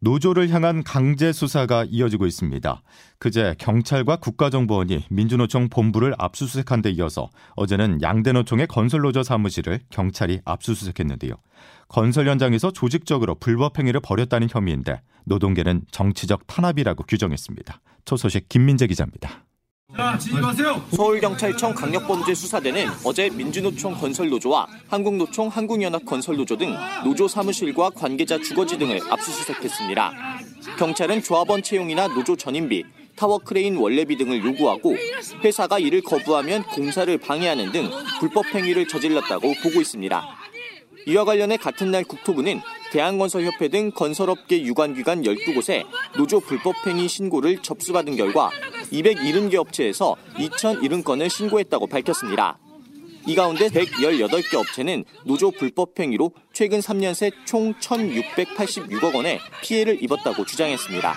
노조를 향한 강제 수사가 이어지고 있습니다. 그제 경찰과 국가정보원이 민주노총 본부를 압수수색한 데 이어서 어제는 양대노총의 건설노조 사무실을 경찰이 압수수색했는데요. 건설 현장에서 조직적으로 불법 행위를 벌였다는 혐의인데 노동계는 정치적 탄압이라고 규정했습니다. 초 소식 김민재 기자입니다. 서울경찰청 강력범죄수사대는 어제 민주노총 건설노조와 한국노총 한국연합 건설노조 등 노조 사무실과 관계자 주거지 등을 압수수색했습니다. 경찰은 조합원 채용이나 노조 전임비, 타워크레인 월례비 등을 요구하고 회사가 이를 거부하면 공사를 방해하는 등 불법 행위를 저질렀다고 보고 있습니다. 이와 관련해 같은 날 국토부는 대한건설협회 등 건설업계 유관기관 12곳에 노조 불법행위 신고를 접수받은 결과 270개 업체에서 2,070건을 신고했다고 밝혔습니다. 이 가운데 118개 업체는 노조 불법행위로 최근 3년 새 총 1,686억 원의 피해를 입었다고 주장했습니다.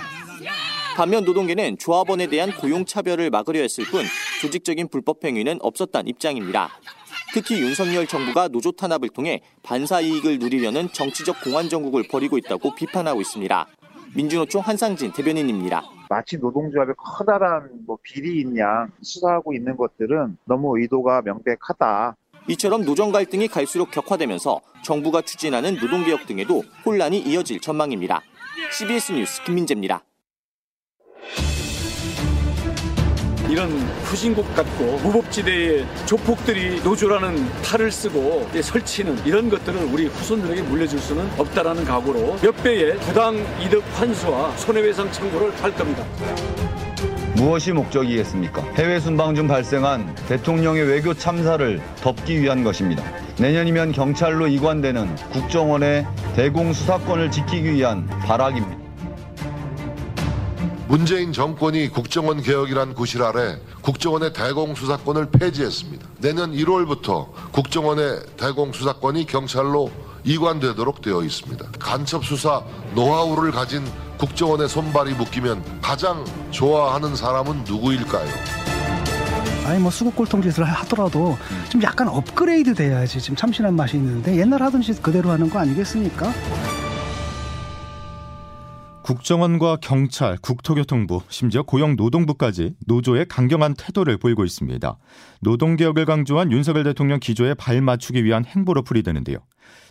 반면 노동계는 조합원에 대한 고용 차별을 막으려 했을 뿐 조직적인 불법행위는 없었다는 입장입니다. 특히 윤석열 정부가 노조 탄압을 통해 반사 이익을 누리려는 정치적 공안 정국을 벌이고 있다고 비판하고 있습니다. 민주노총 한상진 대변인입니다. 마치 노동조합의 커다란 뭐 비리인 양 수사하고 있는 것들은 너무 의도가 명백하다. 이처럼 노정 갈등이 갈수록 격화되면서 정부가 추진하는 노동개혁 등에도 혼란이 이어질 전망입니다. CBS 뉴스 김민재입니다. 이런 후진국 같고 무법지대에 조폭들이 노조라는 탈을 쓰고 설치는 이런 것들을 우리 후손들에게 물려줄 수는 없다라는 각오로 몇 배의 부당 이득 환수와 손해배상 청구를 할 겁니다. 무엇이 목적이겠습니까? 해외 순방 중 발생한 대통령의 외교 참사를 덮기 위한 것입니다. 내년이면 경찰로 이관되는 국정원의 대공 수사권을 지키기 위한 발악입니다. 문재인 정권이 국정원 개혁이란 구실 아래 국정원의 대공수사권을 폐지했습니다. 내년 1월부터 국정원의 대공수사권이 경찰로 이관되도록 되어 있습니다. 간첩 수사 노하우를 가진 국정원의 손발이 묶이면 가장 좋아하는 사람은 누구일까요? 아니 뭐 수국골통 짓을 하더라도 좀 약간 업그레이드 돼야지 지금 참신한 맛이 있는데 옛날 하던 짓 그대로 하는 거 아니겠습니까? 국정원과 경찰, 국토교통부, 심지어 고용노동부까지 노조의 강경한 태도를 보이고 있습니다. 노동개혁을 강조한 윤석열 대통령 기조에 발맞추기 위한 행보로 풀이되는데요.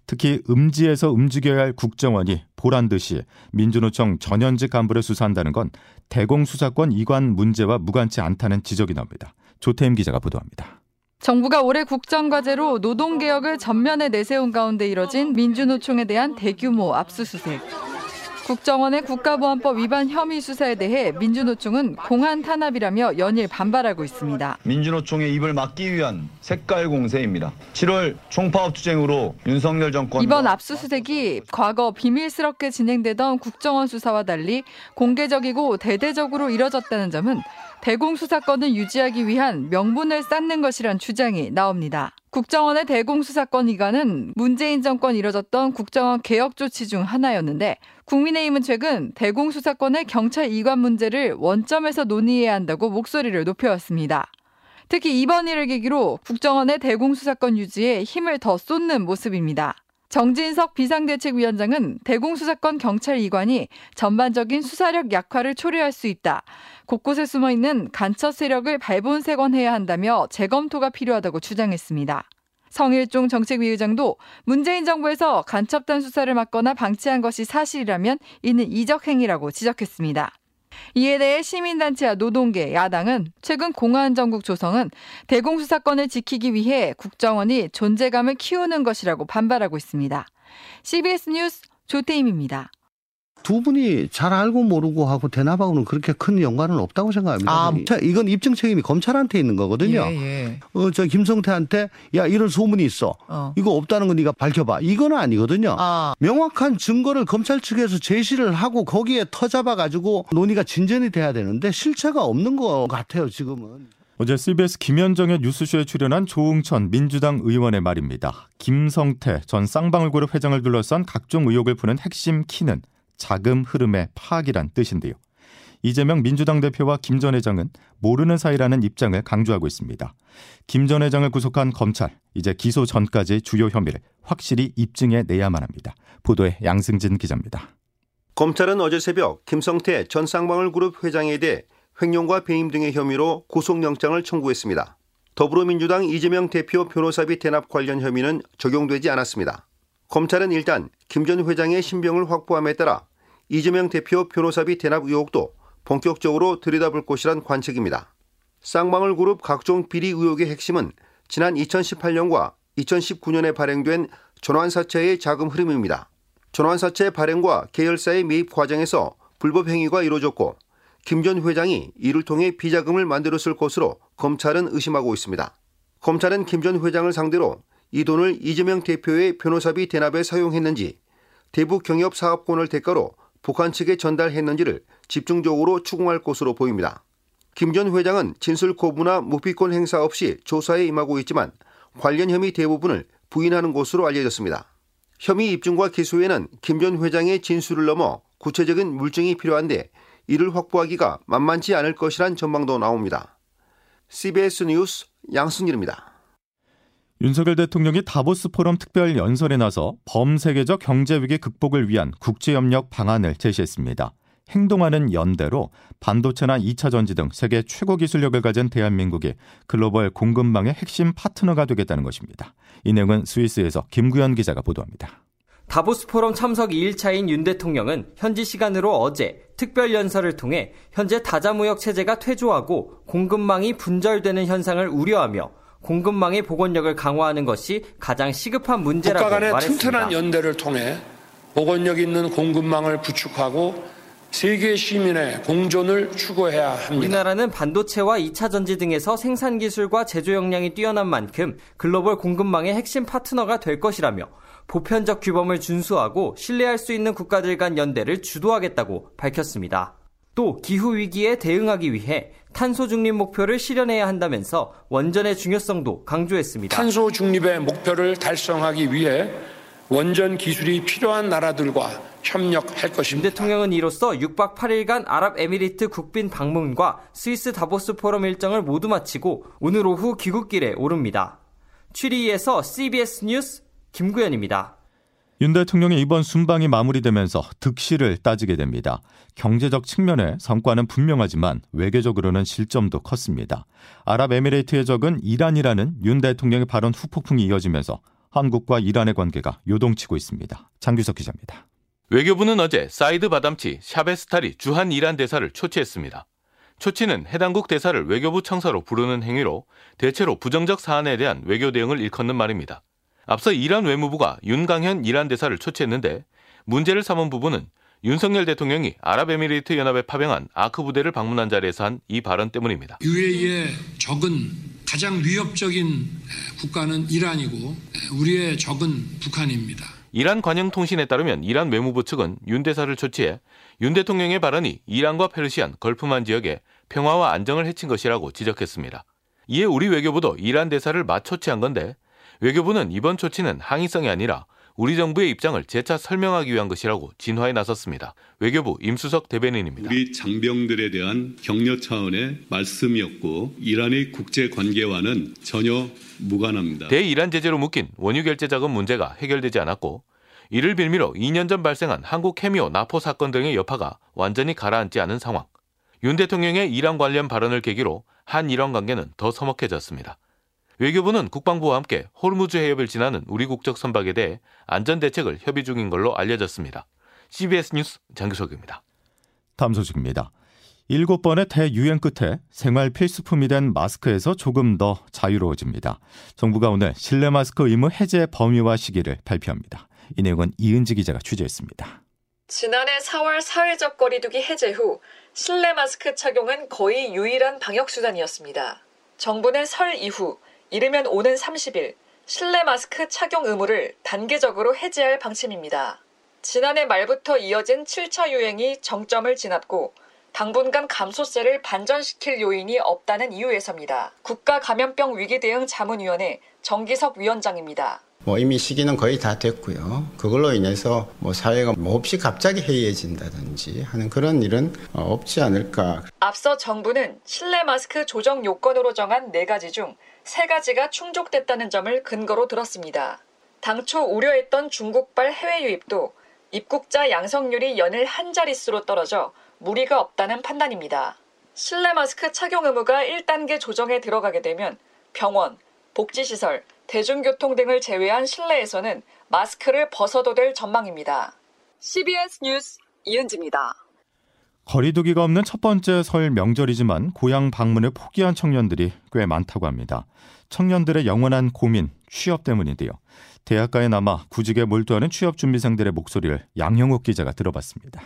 특히 음지에서 움직여야 할 국정원이 보란 듯이 민주노총 전현직 간부를 수사한다는 건 대공수사권 이관 문제와 무관치 않다는 지적이 나옵니다. 조태임 기자가 보도합니다. 정부가 올해 국정과제로 노동개혁을 전면에 내세운 가운데 이뤄진 민주노총에 대한 대규모 압수수색. 국정원의 국가보안법 위반 혐의 수사에 대해 민주노총은 공안 탄압이라며 연일 반발하고 있습니다. 민주노총의 입을 막기 위한 색깔 공세입니다. 7월 총파업 투쟁으로 윤석열 정권 이번 압수수색이 과거 비밀스럽게 진행되던 국정원 수사와 달리 공개적이고 대대적으로 이뤄졌다는 점은 대공수사권을 유지하기 위한 명분을 쌓는 것이란 주장이 나옵니다. 국정원의 대공수사권 이관은 문재인 정권 이뤄졌던 국정원 개혁 조치 중 하나였는데 국민의힘은 최근 대공수사권의 경찰 이관 문제를 원점에서 논의해야 한다고 목소리를 높여왔습니다. 특히 이번 일을 계기로 국정원의 대공수사권 유지에 힘을 더 쏟는 모습입니다. 정진석 비상대책위원장은 대공수사권 경찰 이관이 전반적인 수사력 약화를 초래할 수 있다. 곳곳에 숨어 있는 간첩 세력을 발본색원해야 한다며 재검토가 필요하다고 주장했습니다. 성일종 정책위 의장도 문재인 정부에서 간첩단 수사를 막거나 방치한 것이 사실이라면 이는 이적 행위라고 지적했습니다. 이에 대해 시민단체와 노동계, 야당은 최근 공안정국 조성은 대공수사권을 지키기 위해 국정원이 존재감을 키우는 것이라고 반발하고 있습니다. CBS 뉴스 조태임입니다. 두 분이 잘 알고 모르고 하고 대납하고는 그렇게 큰 연관은 없다고 생각합니다. 아, 이건 입증 책임이 검찰한테 있는 거거든요. 예, 예. 어, 저 김성태한테 야 이런 소문이 있어. 어. 이거 없다는 건 네가 밝혀봐. 이거는 아니거든요. 아. 명확한 증거를 검찰 측에서 제시를 하고 거기에 터잡아 가지고 논의가 진전이 돼야 되는데 실체가 없는 것 같아요 지금은. 어제 CBS 김현정의 뉴스쇼에 출연한 조응천 민주당 의원의 말입니다. 김성태 전 쌍방울그룹 회장을 둘러싼 각종 의혹을 푸는 핵심 키는 자금 흐름의 파악이란 뜻인데요. 이재명 민주당 대표와 김 전 회장은 모르는 사이라는 입장을 강조하고 있습니다. 김 전 회장을 구속한 검찰, 이제 기소 전까지 주요 혐의를 확실히 입증해 내야만 합니다. 보도에 양승진 기자입니다. 검찰은 어제 새벽 김성태 전 쌍방울그룹 회장에 대해 횡령과 배임 등의 혐의로 구속영장을 청구했습니다. 더불어민주당 이재명 대표 변호사비 대납 관련 혐의는 적용되지 않았습니다. 검찰은 일단 김 전 회장의 신병을 확보함에 따라 이재명 대표 변호사비 대납 의혹도 본격적으로 들여다볼 것이란 관측입니다. 쌍방울 그룹 각종 비리 의혹의 핵심은 지난 2018년과 2019년에 발행된 전환사채의 자금 흐름입니다. 전환사채 발행과 계열사의 매입 과정에서 불법 행위가 이루어졌고 김 전 회장이 이를 통해 비자금을 만들었을 것으로 검찰은 의심하고 있습니다. 검찰은 김 전 회장을 상대로 이 돈을 이재명 대표의 변호사비 대납에 사용했는지 대북 경협 사업권을 대가로 북한 측에 전달했는지를 집중적으로 추궁할 것으로 보입니다. 김 전 회장은 진술 거부나 무피권 행사 없이 조사에 임하고 있지만 관련 혐의 대부분을 부인하는 것으로 알려졌습니다. 혐의 입증과 기소에는 김 전 회장의 진술을 넘어 구체적인 물증이 필요한데 이를 확보하기가 만만치 않을 것이란 전망도 나옵니다. CBS 뉴스 양승길입니다. 윤석열 대통령이 다보스 포럼 특별 연설에 나서 범세계적 경제 위기 극복을 위한 국제 협력 방안을 제시했습니다. 행동하는 연대로 반도체나 2차 전지 등 세계 최고 기술력을 가진 대한민국이 글로벌 공급망의 핵심 파트너가 되겠다는 것입니다. 이 내용은 스위스에서 김구현 기자가 보도합니다. 다보스 포럼 참석 2일차인 윤 대통령은 현지 시간으로 어제 특별 연설을 통해 현재 다자무역 체제가 퇴조하고 공급망이 분절되는 현상을 우려하며 공급망의 복원력을 강화하는 것이 가장 시급한 문제라고 국가 간의 말했습니다. 튼튼한 연대를 통해 복원력 있는 공급망을 구축하고 세계 시민의 공존을 추구해야 합니다. 우리나라는 반도체와 2차 전지 등에서 생산 기술과 제조 역량이 뛰어난 만큼 글로벌 공급망의 핵심 파트너가 될 것이라며 보편적 규범을 준수하고 신뢰할 수 있는 국가들 간 연대를 주도하겠다고 밝혔습니다. 또 기후 위기에 대응하기 위해 탄소 중립 목표를 실현해야 한다면서 원전의 중요성도 강조했습니다. 탄소 중립의 목표를 달성하기 위해 원전 기술이 필요한 나라들과 협력할 것입니다. 윤 대통령은 이로써 6박 8일간 아랍에미리트 국빈 방문과 스위스 다보스 포럼 일정을 모두 마치고 오늘 오후 귀국길에 오릅니다. 취리에서 CBS 뉴스 김구현입니다. 윤 대통령의 이번 순방이 마무리되면서 득실을 따지게 됩니다. 경제적 측면에 성과는 분명하지만 외교적으로는 실점도 컸습니다. 아랍에미레이트의 적은 이란이라는 윤 대통령의 발언 후폭풍이 이어지면서 한국과 이란의 관계가 요동치고 있습니다. 장규석 기자입니다. 외교부는 어제 사이드 바담치 샤베스타리 주한 이란 대사를 초치했습니다. 초치는 해당국 대사를 외교부 청사로 부르는 행위로 대체로 부정적 사안에 대한 외교 대응을 일컫는 말입니다. 앞서 이란 외무부가 윤강현 이란 대사를 초치했는데 문제를 삼은 부분은 윤석열 대통령이 아랍에미리트 연합에 파병한 아크 부대를 방문한 자리에서 한 이 발언 때문입니다. UAE의 적은 가장 위협적인 국가는 이란이고 우리의 적은 북한입니다. 이란 관영통신에 따르면 이란 외무부 측은 윤 대사를 초치해 윤 대통령의 발언이 이란과 페르시안, 걸프만 지역에 평화와 안정을 해친 것이라고 지적했습니다. 이에 우리 외교부도 이란 대사를 맞초치한 건데 외교부는 이번 조치는 항의성이 아니라 우리 정부의 입장을 재차 설명하기 위한 것이라고 진화에 나섰습니다. 외교부 임수석 대변인입니다. 우리 장병들에 대한 격려 차원의 말씀이었고 이란의 국제 관계와는 전혀 무관합니다. 대이란 제재로 묶인 원유 결제 자금 문제가 해결되지 않았고 이를 빌미로 2년 전 발생한 한국 케미오 나포 사건 등의 여파가 완전히 가라앉지 않은 상황. 윤 대통령의 이란 관련 발언을 계기로 한 이란 관계는 더 서먹해졌습니다. 외교부는 국방부와 함께 호르무즈 해협을 지나는 우리 국적 선박에 대해 안전 대책을 협의 중인 걸로 알려졌습니다. CBS 뉴스 장규석입니다. 다음 소식입니다. 일곱 번의 대유행 끝에 생활 필수품이 된 마스크에서 조금 더 자유로워집니다. 정부가 오늘 실내 마스크 의무 해제 범위와 시기를 발표합니다. 이 내용은 이은지 기자가 취재했습니다. 지난해 4월 사회적 거리두기 해제 후 실내 마스크 착용은 거의 유일한 방역 수단이었습니다. 정부는 설 이후 이르면 오는 30일 실내 마스크 착용 의무를 단계적으로 해제할 방침입니다. 지난해 말부터 이어진 7차 유행이 정점을 지났고 당분간 감소세를 반전시킬 요인이 없다는 이유에서입니다. 국가감염병 위기대응 자문위원회 정기석 위원장입니다. 뭐 이미 시기는 거의 다 됐고요. 그걸로 인해서 뭐 사회가 뭐 없이 갑자기 해이해진다든지 하는 그런 일은 없지 않을까. 앞서 정부는 실내 마스크 조정 요건으로 정한 네 가지 중 세 가지가 충족됐다는 점을 근거로 들었습니다. 당초 우려했던 중국발 해외 유입도 입국자 양성률이 연일 한 자릿수로 떨어져 무리가 없다는 판단입니다. 실내 마스크 착용 의무가 1단계 조정에 들어가게 되면 병원, 복지시설, 대중교통 등을 제외한 실내에서는 마스크를 벗어도 될 전망입니다. CBS 뉴스 이은지입니다. 거리두기가 없는 첫 번째 설 명절이지만 고향 방문을 포기한 청년들이 꽤 많다고 합니다. 청년들의 영원한 고민, 취업 때문인데요. 대학가에 남아 구직에 몰두하는 취업 준비생들의 목소리를 양형욱 기자가 들어봤습니다.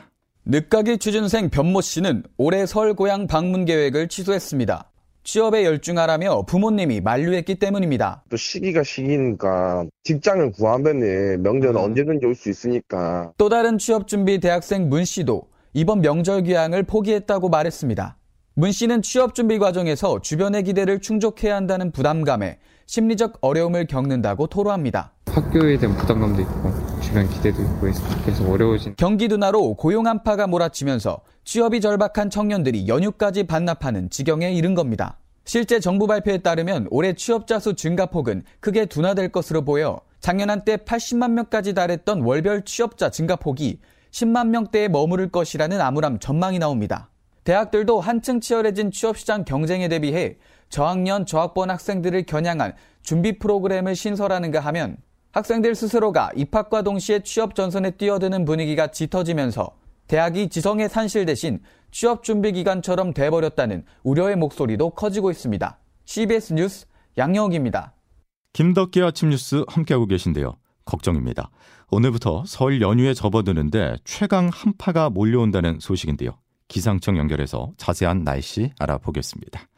늦가기 취준생 변모 씨는 올해 설 고향 방문 계획을 취소했습니다. 취업에 열중하라며 부모님이 만류했기 때문입니다. 또 시기가 시기니까 직장을 구하면 명절은 음. 언제든지 올 수 있으니까. 또 다른 취업 준비 대학생 문 씨도 이번 명절 귀향을 포기했다고 말했습니다. 문 씨는 취업 준비 과정에서 주변의 기대를 충족해야 한다는 부담감에 심리적 어려움을 겪는다고 토로합니다. 학교에 대한 부담감도 있고 주변 기대도 있고 해서 계속 어려워진. 경기 둔화로 고용 한파가 몰아치면서 취업이 절박한 청년들이 연휴까지 반납하는 지경에 이른 겁니다. 실제 정부 발표에 따르면 올해 취업자 수 증가폭은 크게 둔화될 것으로 보여 작년 한때 80만 명까지 달했던 월별 취업자 증가폭이 10만 명대에 머무를 것이라는 암울함 전망이 나옵니다. 대학들도 한층 치열해진 취업시장 경쟁에 대비해 저학년, 저학번 학생들을 겨냥한 준비 프로그램을 신설하는가 하면 학생들 스스로가 입학과 동시에 취업 전선에 뛰어드는 분위기가 짙어지면서 대학이 지성의 산실 대신 취업 준비 기간처럼 돼버렸다는 우려의 목소리도 커지고 있습니다. CBS 뉴스 양영욱입니다. 김덕기 아침 뉴스 함께하고 계신데요. 걱정입니다. 오늘부터 설 연휴에 접어드는데 최강 한파가 몰려온다는 소식인데요. 기상청 연결해서 자세한 날씨 알아보겠습니다.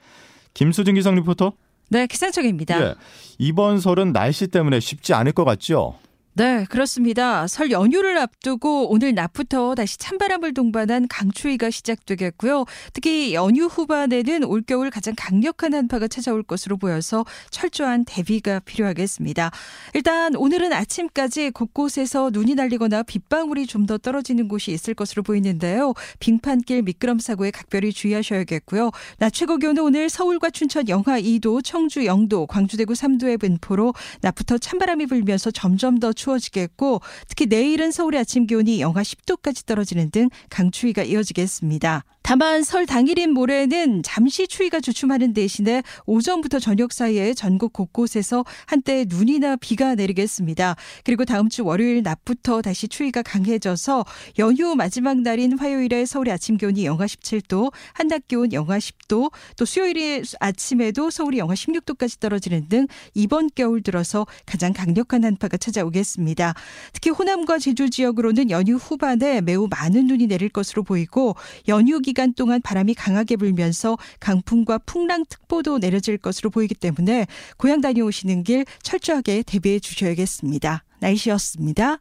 김수진 기상 리포터. 네, 기상청입니다. 예, 이번 설은 날씨 때문에 쉽지 않을 것 같죠? 네, 그렇습니다. 설 연휴를 앞두고 오늘 낮부터 다시 찬바람을 동반한 강추위가 시작되겠고요. 특히 연휴 후반에는 올겨울 가장 강력한 한파가 찾아올 것으로 보여서 철저한 대비가 필요하겠습니다. 일단 오늘은 아침까지 곳곳에서 눈이 날리거나 빗방울이 좀 더 떨어지는 곳이 있을 것으로 보이는데요. 빙판길 미끄럼 사고에 각별히 주의하셔야겠고요. 낮 최고 기온은 오늘 서울과 춘천 영하 2도, 청주 0도, 광주 대구 3도의 분포로 낮부터 찬바람이 불면서 점점 더 추 워지겠고 특히 내일은 서울의 아침 기온이 영하 10도까지 떨어지는 등 강추위가 이어지겠습니다. 다만 설 당일인 모레는 잠시 추위가 주춤하는 대신에 오전부터 저녁 사이에 전국 곳곳에서 한때 눈이나 비가 내리겠습니다. 그리고 다음 주 월요일 낮부터 다시 추위가 강해져서 연휴 마지막 날인 화요일에 서울의 아침 기온이 영하 17도, 한낮 기온 영하 10도, 또 수요일 아침에도 서울이 영하 16도까지 떨어지는 등 이번 겨울 들어서 가장 강력한 한파가 찾아오겠습니다. 특히 호남과 제주 지역으로는 연휴 후반에 매우 많은 눈이 내릴 것으로 보이고 연휴 기 기간 동안 바람이 강하게 불면서 강풍과 풍랑특보도 내려질 것으로 보이기 때문에 고향 다녀오시는 길 철저하게 대비해 주셔야겠습니다. 날씨였습니다.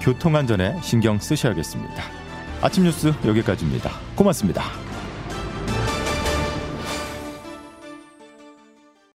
교통안전에 신경 쓰셔야겠습니다. 아침 뉴스 여기까지입니다. 고맙습니다.